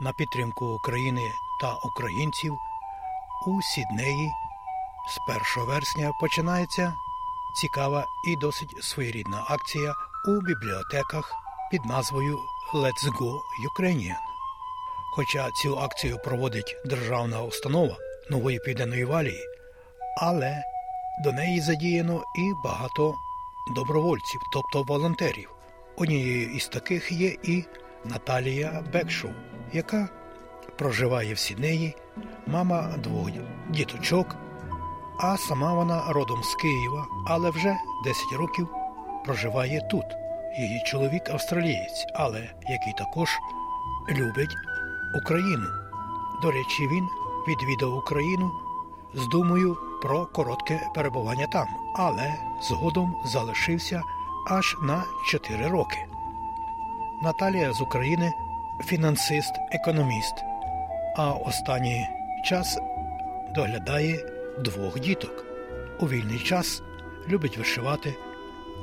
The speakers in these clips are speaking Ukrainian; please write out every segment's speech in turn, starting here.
на підтримку України та українців у Сіднеї з 1 вересня починається цікава і досить своєрідна акція у бібліотеках під назвою Let's Go Ukrainian. Хоча цю акцію проводить державна установа Нової Південної Валії, але до неї задіяно і багато добровольців, тобто волонтерів. Однією із таких є і Наталія Бекшоу, яка проживає в Сіднеї, мама двох діточок, а сама вона родом з Києва, але вже 10 років проживає тут. Її чоловік австралієць, але який також любить Україну. До речі, він відвідав Україну з думою про коротке перебування там, але згодом залишився аж на 4 роки. Наталія з України фінансист, економіст, а останній час доглядає двох діток. У вільний час любить вишивати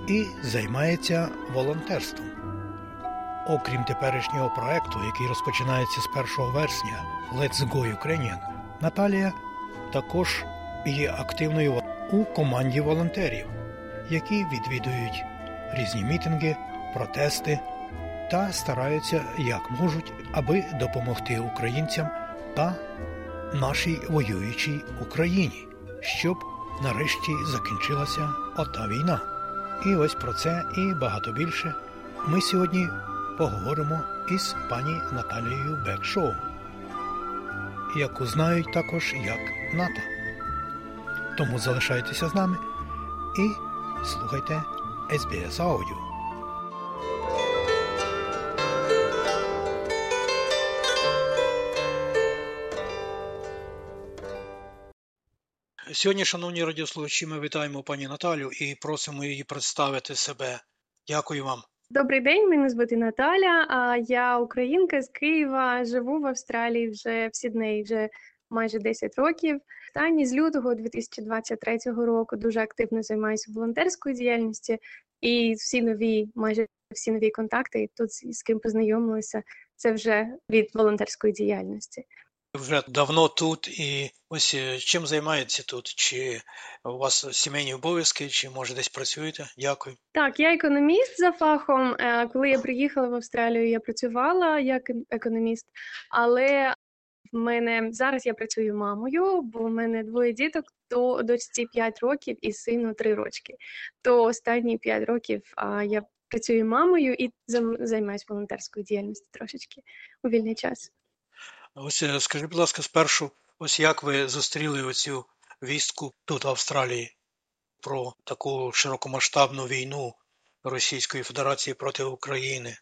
і займається волонтерством. Окрім теперішнього проекту, який розпочинається з 1 вересня Let's Go Ukrainian, Наталія також є активною у команді волонтерів, які відвідують різні мітинги, протести та стараються як можуть, аби допомогти українцям та нашій воюючій Україні, щоб нарешті закінчилася ота війна. І ось про це і багато більше ми сьогодні поговоримо із пані Наталією Бекшоу, яку знають також як НАТО. Тому залишайтеся з нами і слухайте SBS Audio. Сьогодні, шановні радіослухачі, ми вітаємо пані Наталю і просимо її представити себе. Дякую вам. Добрий день, мене звати Наталя. А я українка з Києва. Живу в Австралії вже в Сіднеї вже майже 10 років. Останні з лютого 2023 року дуже активно займаюся волонтерською діяльністю, і всі нові, майже всі нові контакти, тут з ким познайомилися, це вже від волонтерської діяльності. Вже давно тут і ось чим займаєтеся тут? Чи у вас сімейні обов'язки, чи може десь працюєте? Дякую. Так, я економіст за фахом. Е, коли я приїхала в Австралію, я працювала як економіст, але в мене зараз я працюю мамою, бо в мене двоє діток, то дочці 5 років і сину 3 рочки. То останні 5 років а, я працюю мамою і займаюся волонтерською діяльністю трошечки у вільний час. Ось е, скажіть, будь ласка, спершу, ось як ви зустріли оцю вістку тут в Австралії про таку широкомасштабну війну Російської Федерації проти України?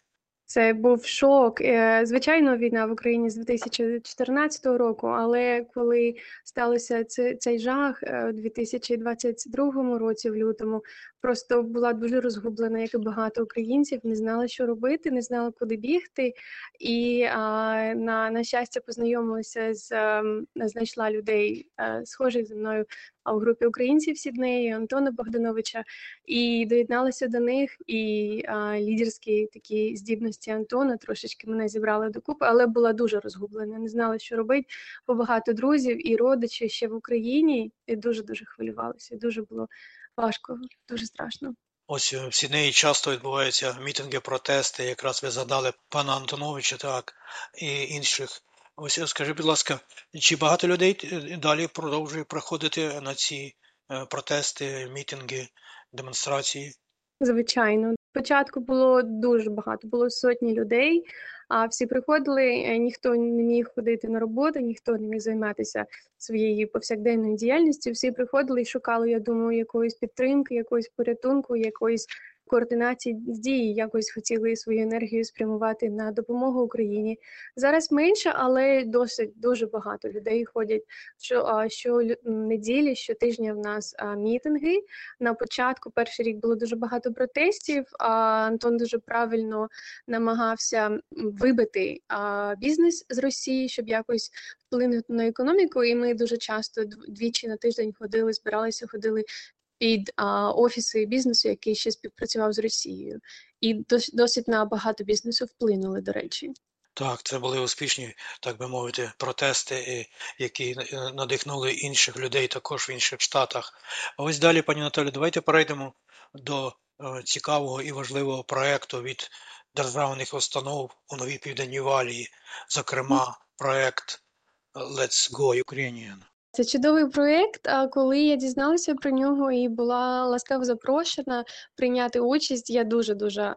Це був шок. Е, звичайно, війна в Україні з 2014 року, але коли сталося цей жах е, у 2022 році, в лютому, просто була дуже розгублена, як і багато українців, не знала, що робити, не знала, куди бігти. І на на щастя познайомилася з ем, знайшла людей, е, схожих зі мною у групі українців Сіднеї Антона Богдановича, і доєдналася до них. І а, лідерські такі здібності Антона трошечки мене зібрали докупи, але була дуже розгублена. Не знала, що робити. Бо багато друзів і родичів ще в Україні і дуже дуже хвилювалася. Дуже було важко, дуже страшно. Ось е, в Сіднеї часто відбуваються мітинги, протести. Якраз ви згадали пана Антоновича, так і інших Ось скажи, будь ласка, чи багато людей е, далі продовжує приходити на ці е, протести, мітинги, демонстрації? Звичайно, спочатку було дуже багато, було сотні людей. А всі приходили, е, ніхто не міг ходити на роботу, ніхто не міг займатися своєю повсякденною діяльністю. Всі приходили і шукали, я думаю, якоїсь підтримки, якоїсь порятунку, якоїсь координації дії якось хотіли свою енергію спрямувати на допомогу Україні. Зараз менше, але досить дуже багато людей ходять. Що що неділі, щотижня в нас мітинги. На початку перший рік було дуже багато протестів. А Антон дуже правильно намагався вибити бізнес з Росії, щоб якось вплинути на економіку. І ми дуже часто двічі на тиждень ходили, збиралися, ходили під а, офіси бізнесу, який ще співпрацював з Росією, і досить на багато бізнесу вплинули, до речі. Так, це були успішні, так би мовити, протести, які е, надихнули інших людей також в інших штатах. А ось далі, пані Наталі, давайте перейдемо до е, цікавого і важливого проекту від державних установ у Новій Південній Валії, зокрема, проект Let's Go Ukrainian. Це чудовий проєкт. А коли я дізналася про нього і була ласкаво запрошена прийняти участь, я дуже дуже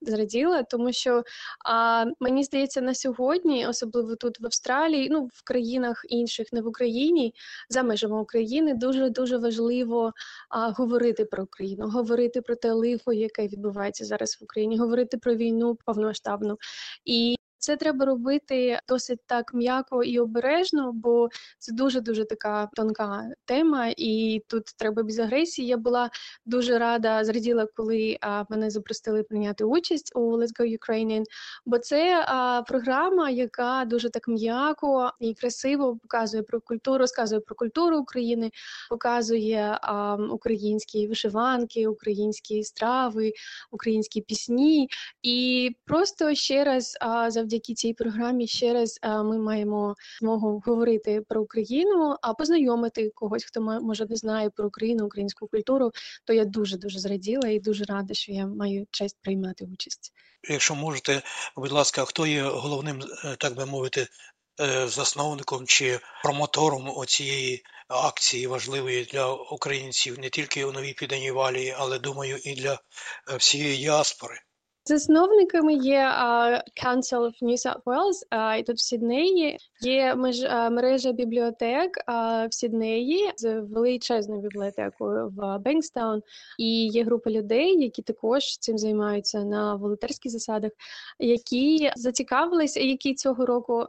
зраділа, тому що а, мені здається, на сьогодні, особливо тут в Австралії, ну в країнах інших, не в Україні, за межами України, дуже дуже важливо а, говорити про Україну, говорити про те лихо, яке відбувається зараз в Україні, говорити про війну повномасштабну і. Це треба робити досить так м'яко і обережно, бо це дуже дуже така тонка тема, і тут треба без агресії. Я була дуже рада, зраділа, коли а, мене запросили прийняти участь у Let's Go Ukrainian, бо це а, програма, яка дуже так м'яко і красиво показує про культуру, розказує про культуру України, показує а, українські вишиванки, українські страви, українські пісні, і просто ще раз завдяки завдяки цій програмі ще раз ми маємо змогу говорити про Україну, а познайомити когось, хто може не знає про Україну, українську культуру. То я дуже дуже зраділа і дуже рада, що я маю честь приймати участь. Якщо можете, будь ласка, хто є головним, е, так би мовити, е, засновником чи промотором оцієї акції важливої для українців не тільки у новій Південній Валії, але думаю, і для е, всієї діаспори. Засновниками є Council of New South Wales, і тут в Сіднеї є мережа бібліотек в Сіднеї з величезною бібліотекою в Бенкстаун. І є група людей, які також цим займаються на волонтерських засадах, які зацікавилися, які цього року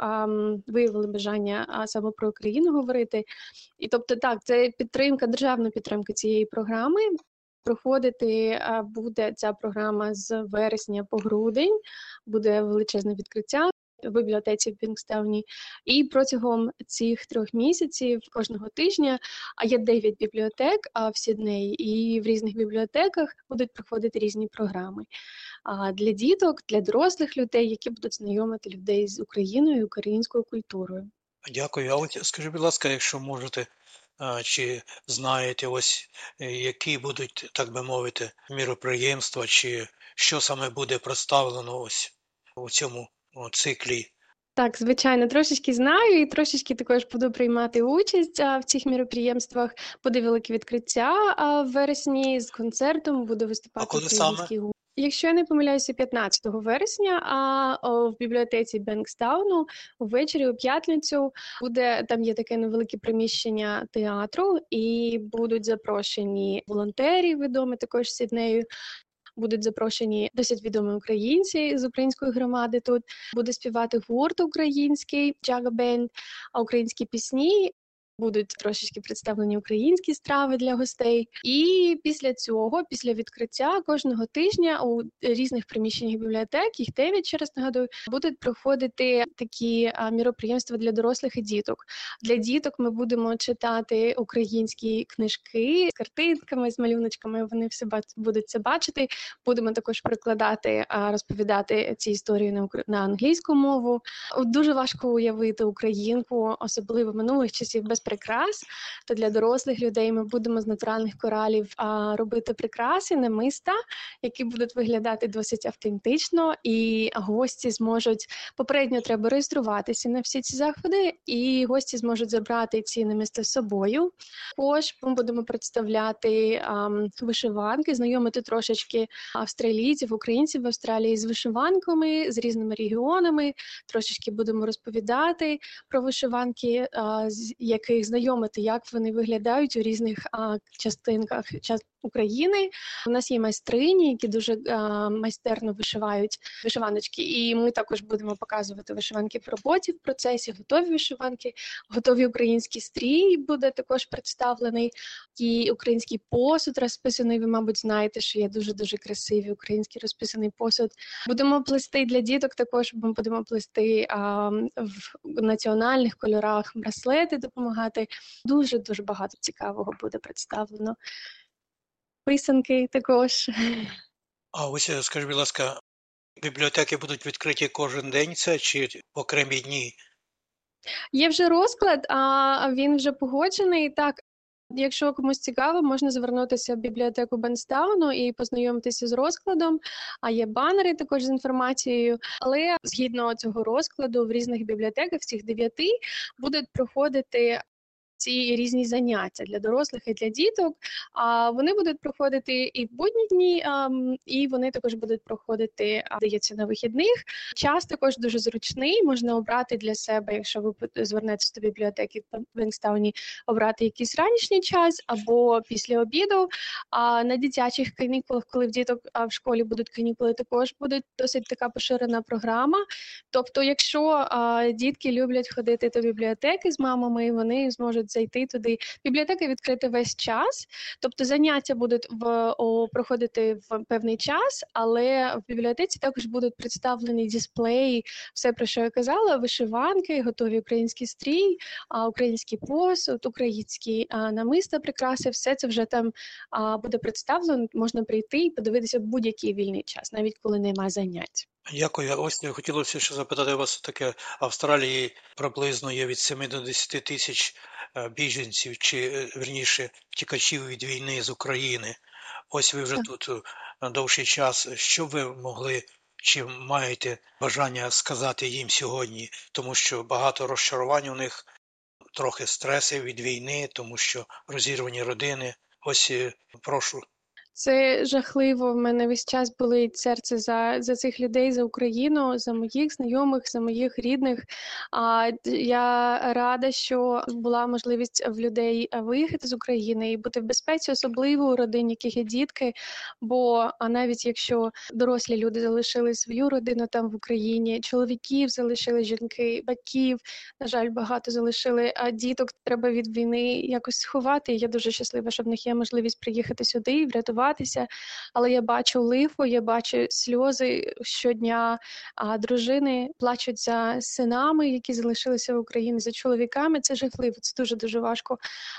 виявили бажання саме про Україну говорити. І тобто, так, це підтримка, державна підтримка цієї програми. Проходити буде ця програма з вересня по грудень, буде величезне відкриття в бібліотеці в Пінгстауні. І протягом цих трьох місяців кожного тижня, є дев'ять бібліотек в Сіднеї, і в різних бібліотеках будуть проходити різні програми. Для діток, для дорослих людей, які будуть знайомити людей з Україною і українською культурою. Дякую. А от скажіть, будь ласка, якщо можете чи знаєте, ось е, які будуть, так би мовити, міроприємства, чи що саме буде представлено ось у цьому циклі? Так, звичайно, трошечки знаю і трошечки також буду приймати участь в цих міроприємствах. Буде велике відкриття в вересні з концертом. Буде виступати А коли саме? Якщо я не помиляюся, 15 вересня, а в бібліотеці Бенкстауну ввечері у п'ятницю буде там є таке невелике приміщення театру, і будуть запрошені волонтери, відомі також Сіднею. Будуть запрошені досить відомі українці з української громади. Тут буде співати гурт український Джага Бенд, українські пісні будуть трошечки представлені українські страви для гостей. І після цього, після відкриття кожного тижня у різних приміщеннях бібліотек, їх дев'ять через нагадую, будуть проходити такі міроприємства для дорослих і діток. Для діток ми будемо читати українські книжки з картинками, з малюночками. Вони все будуть це бачити. Будемо також прикладати, розповідати ці історії на на англійську мову. Дуже важко уявити українку, особливо минулих часів без прикрас, то для дорослих людей ми будемо з натуральних коралів а, робити прикраси, намиста, які будуть виглядати досить автентично, і гості зможуть попередньо треба реєструватися на всі ці заходи, і гості зможуть забрати ці намиста з собою. Також ми будемо представляти а, вишиванки, знайомити трошечки австралійців, українців в Австралії з вишиванками, з різними регіонами. Трошечки будемо розповідати про вишиванки, а, яких їх знайомити, як вони виглядають у різних а, частинках України. У нас є майстрині, які дуже а, майстерно вишивають вишиваночки, і ми також будемо показувати вишиванки в роботі в процесі, готові вишиванки, готові українські стрій буде також представлений. І український посуд розписаний. Ви, мабуть, знаєте, що є дуже дуже красивий український розписаний посуд. Будемо плести для діток. Також ми будемо плести а, в національних кольорах браслети, допомагати. Дуже дуже багато цікавого буде представлено писанки також. А ось скажіть, будь ласка, Бібліотеки будуть відкриті кожен день це чи в окремі дні? Є вже розклад, а він вже погоджений. Так, якщо комусь цікаво, можна звернутися в бібліотеку Бенстауну і познайомитися з розкладом. А є банери також з інформацією. Але згідно цього розкладу, в різних бібліотеках, всіх дев'яти, будуть проходити ці різні заняття для дорослих і для діток. А вони будуть проходити і в будні дні, і вони також будуть проходити, здається, на вихідних. Час також дуже зручний. Можна обрати для себе, якщо ви звернетеся до бібліотеки в Венстауні, обрати якийсь ранішній час або після обіду. А на дитячих канікулах, коли в діток в школі будуть канікули, також буде досить така поширена програма. Тобто, якщо дітки люблять ходити до бібліотеки з мамами, вони зможуть можуть зайти туди. Бібліотека відкрита весь час, тобто заняття будуть в о, проходити в певний час, але в бібліотеці також будуть представлені дисплеї, все про що я казала: вишиванки, готові українські стрій, український посуд, українські намиста, прикраси. Все це вже там буде представлено. Можна прийти і подивитися будь-який вільний час, навіть коли немає занять. Дякую. Ось хотілося ще запитати вас таке. Австралії приблизно є від 7 до 10 тисяч біженців чи е, верніше втікачів від війни з України. Ось ви вже тут на довший час. Що ви могли чи маєте бажання сказати їм сьогодні, тому що багато розчарувань у них, трохи стреси від війни, тому що розірвані родини. Ось прошу. Це жахливо. В мене весь час болить серце за за цих людей, за Україну, за моїх знайомих, за моїх рідних. А я рада, що була можливість в людей виїхати з України і бути в безпеці, особливо у родині, яких є дітки. Бо а навіть якщо дорослі люди залишили свою родину там в Україні, чоловіків залишили жінки, батьків, на жаль, багато залишили. А діток треба від війни якось сховати. Я дуже щаслива, що в них є можливість приїхати сюди і врятувати ховатися, але я бачу лихо, я бачу сльози щодня. А дружини плачуть за синами, які залишилися в Україні, за чоловіками. Це жахливо, це дуже дуже важко.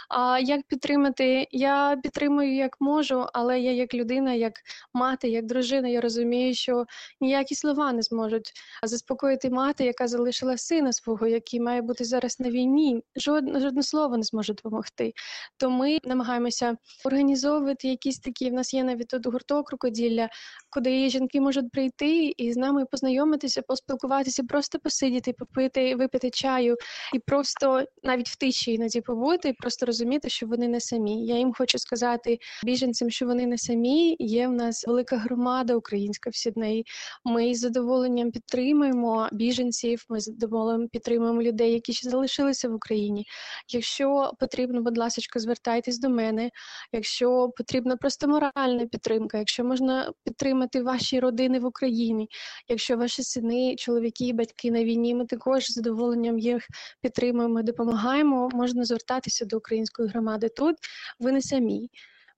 А як підтримати? Я підтримую як можу, але я як людина, як мати, як дружина, я розумію, що ніякі слова не зможуть заспокоїти мати, яка залишила сина свого, який має бути зараз на війні. Жодне жодне слово не зможе допомогти. То ми намагаємося організовувати якісь такі нас є навіть тут гурток рукоділля, куди жінки можуть прийти і з нами познайомитися, поспілкуватися, просто посидіти, попити, випити чаю і просто навіть в тиші іноді побути, і просто розуміти, що вони не самі. Я їм хочу сказати біженцям, що вони не самі. Є в нас велика громада українська в Сіднеї. Ми з задоволенням підтримуємо біженців. Ми з задоволенням підтримуємо людей, які ще залишилися в Україні. Якщо потрібно, будь ласка, звертайтесь до мене. Якщо потрібно просто морально моральна підтримка, якщо можна підтримати ваші родини в Україні, якщо ваші сини, чоловіки, батьки на війні, ми також з задоволенням їх підтримуємо, допомагаємо. Можна звертатися до української громади. Тут ви не самі.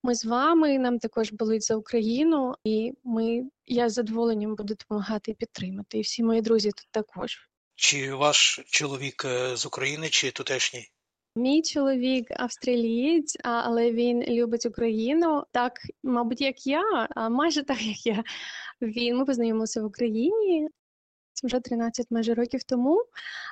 Ми з вами, нам також болить за Україну, і ми я з задоволенням буду допомагати і підтримати. І всі мої друзі тут також. Чи ваш чоловік е, з України, чи тутешній? Мій чоловік австралієць, але він любить Україну так, мабуть, як я, а майже так як я. Він ми познайомилися в Україні вже 13 майже років тому.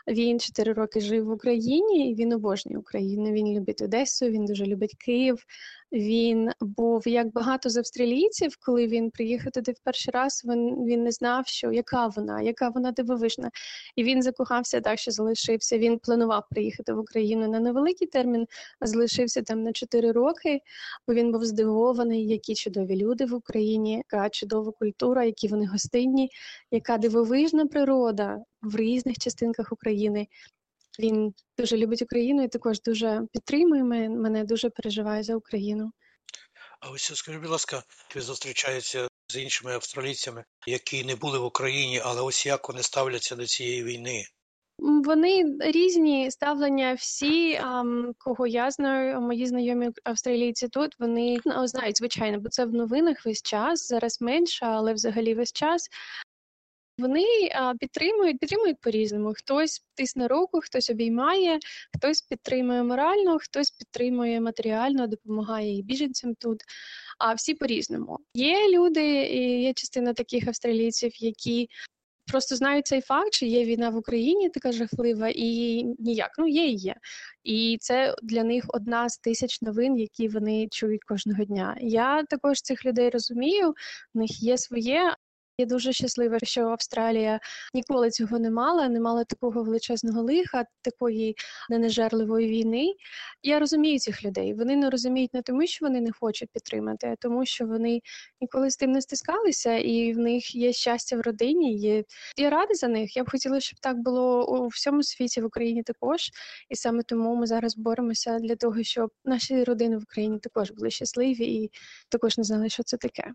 Він 4 роки жив в Україні. і Він обожнює Україну. Він любить Одесу, він дуже любить Київ. Він був як багато з австралійців, коли він приїхав туди в перший раз. Він він не знав, що яка вона, яка вона дивовижна. І він закохався так, що залишився. Він планував приїхати в Україну на невеликий термін, а залишився там на 4 роки, бо він був здивований, які чудові люди в Україні, яка чудова культура, які вони гостинні, яка дивовижна природа в різних частинках України. Він дуже любить Україну і також дуже підтримує мене, дуже переживає за Україну. А ось скажіть, будь ласка, ви зустрічаєтеся з іншими австралійцями, які не були в Україні, але ось як вони ставляться до цієї війни? Вони різні ставлення. Всі, кого я знаю, мої знайомі австралійці тут вони ну, знають, звичайно, бо це в новинах весь час. Зараз менше, але взагалі весь час Вони підтримують, підтримують по-різному. Хтось тисне руку, хтось обіймає, хтось підтримує морально, хтось підтримує матеріально, допомагає і біженцям тут. А всі по-різному. Є люди, і є частина таких австралійців, які просто знають цей факт, що є війна в Україні, така жахлива, і ніяк ну є і є. І це для них одна з тисяч новин, які вони чують кожного дня. Я також цих людей розумію. В них є своє. Я дуже щаслива, що Австралія ніколи цього не мала, не мала такого величезного лиха, такої ненажерливої війни. Я розумію цих людей. Вони не розуміють не тому, що вони не хочуть підтримати, а тому, що вони ніколи з тим не стискалися, і в них є щастя в родині. Є я рада за них. Я б хотіла, щоб так було у всьому світі в Україні також. І саме тому ми зараз боремося для того, щоб наші родини в Україні також були щасливі і також не знали, що це таке.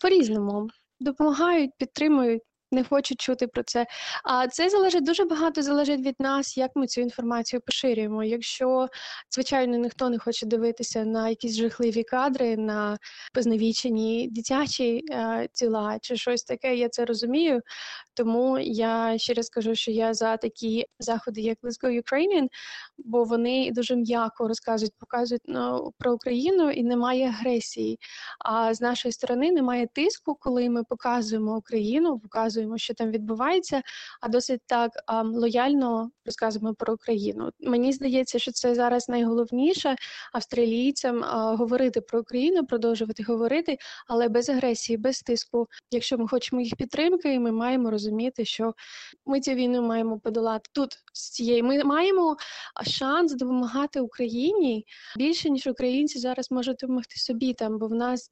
По різному допомагають, підтримують, не хочуть чути про це. А це залежить дуже багато залежить від нас, як ми цю інформацію поширюємо. Якщо, звичайно, ніхто не хоче дивитися на якісь жахливі кадри, на познавічені дитячі е, тіла чи щось таке, я це розумію. Тому я ще раз кажу, що я за такі заходи, як Let's Go Ukrainian, бо вони дуже м'яко розказують, показують ну, про Україну і немає агресії. А з нашої сторони немає тиску, коли ми показуємо Україну, показуємо, що там відбувається, а досить так лояльно розказуємо про Україну. Мені здається, що це зараз найголовніше австралійцям говорити про Україну, продовжувати говорити, але без агресії, без тиску. Якщо ми хочемо їх підтримки, ми маємо розуміти, що ми цю війну маємо подолати тут з цієї. Ми маємо шанс допомагати Україні більше ніж українці зараз можуть допомогти собі там, бо в нас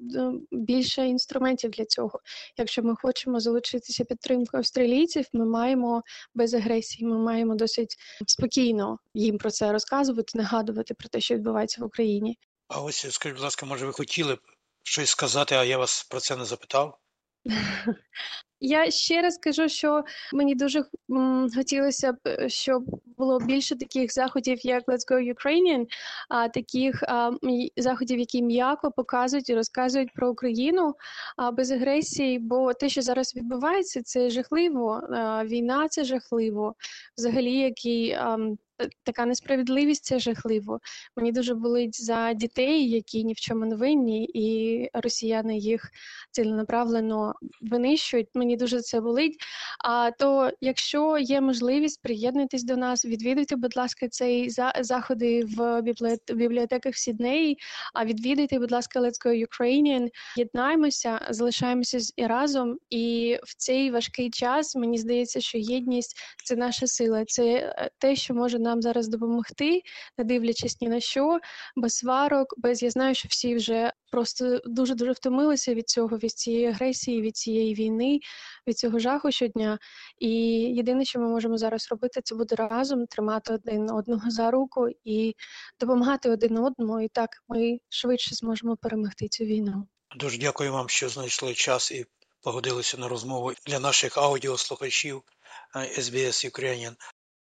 більше інструментів для цього. Якщо ми хочемо залучитися підтримкою австралійців, ми маємо без агресії, ми маємо досить спокійно їм про це розказувати, нагадувати про те, що відбувається в Україні. А ось скажіть, будь ласка, може, ви хотіли б щось сказати, а я вас про це не запитав? Я ще раз кажу, що мені дуже м, хотілося б, щоб було більше таких заходів, як Let's Go Ukrainian, а таких а, заходів, які м'яко показують і розказують про Україну а, без агресії. Бо те, що зараз відбувається, це жахливо. А, війна це жахливо. Взагалі, який а, така несправедливість це жахливо. Мені дуже болить за дітей, які ні в чому не винні, і росіяни їх ціленаправлено винищують. Мені дуже це болить. А то, якщо є можливість, приєднуйтесь до нас, відвідуйте, будь ласка, цей за заходи в бібліотеках Сіднеї. А відвідуйте, будь ласка, Let's Go Ukrainian. Єднаємося, залишаємося і разом. І в цей важкий час мені здається, що єдність це наша сила, це е, те, що може нам зараз допомогти, не дивлячись ні на що, без сварок, без я знаю, що всі вже просто дуже дуже втомилися від цього, від цієї агресії, від цієї війни, від цього жаху щодня. І єдине, що ми можемо зараз робити, це буде разом тримати один одного за руку і допомагати один одному. І так ми швидше зможемо перемогти цю війну. Дуже дякую вам, що знайшли час і погодилися на розмову для наших аудіослухачів SBS Ukrainian.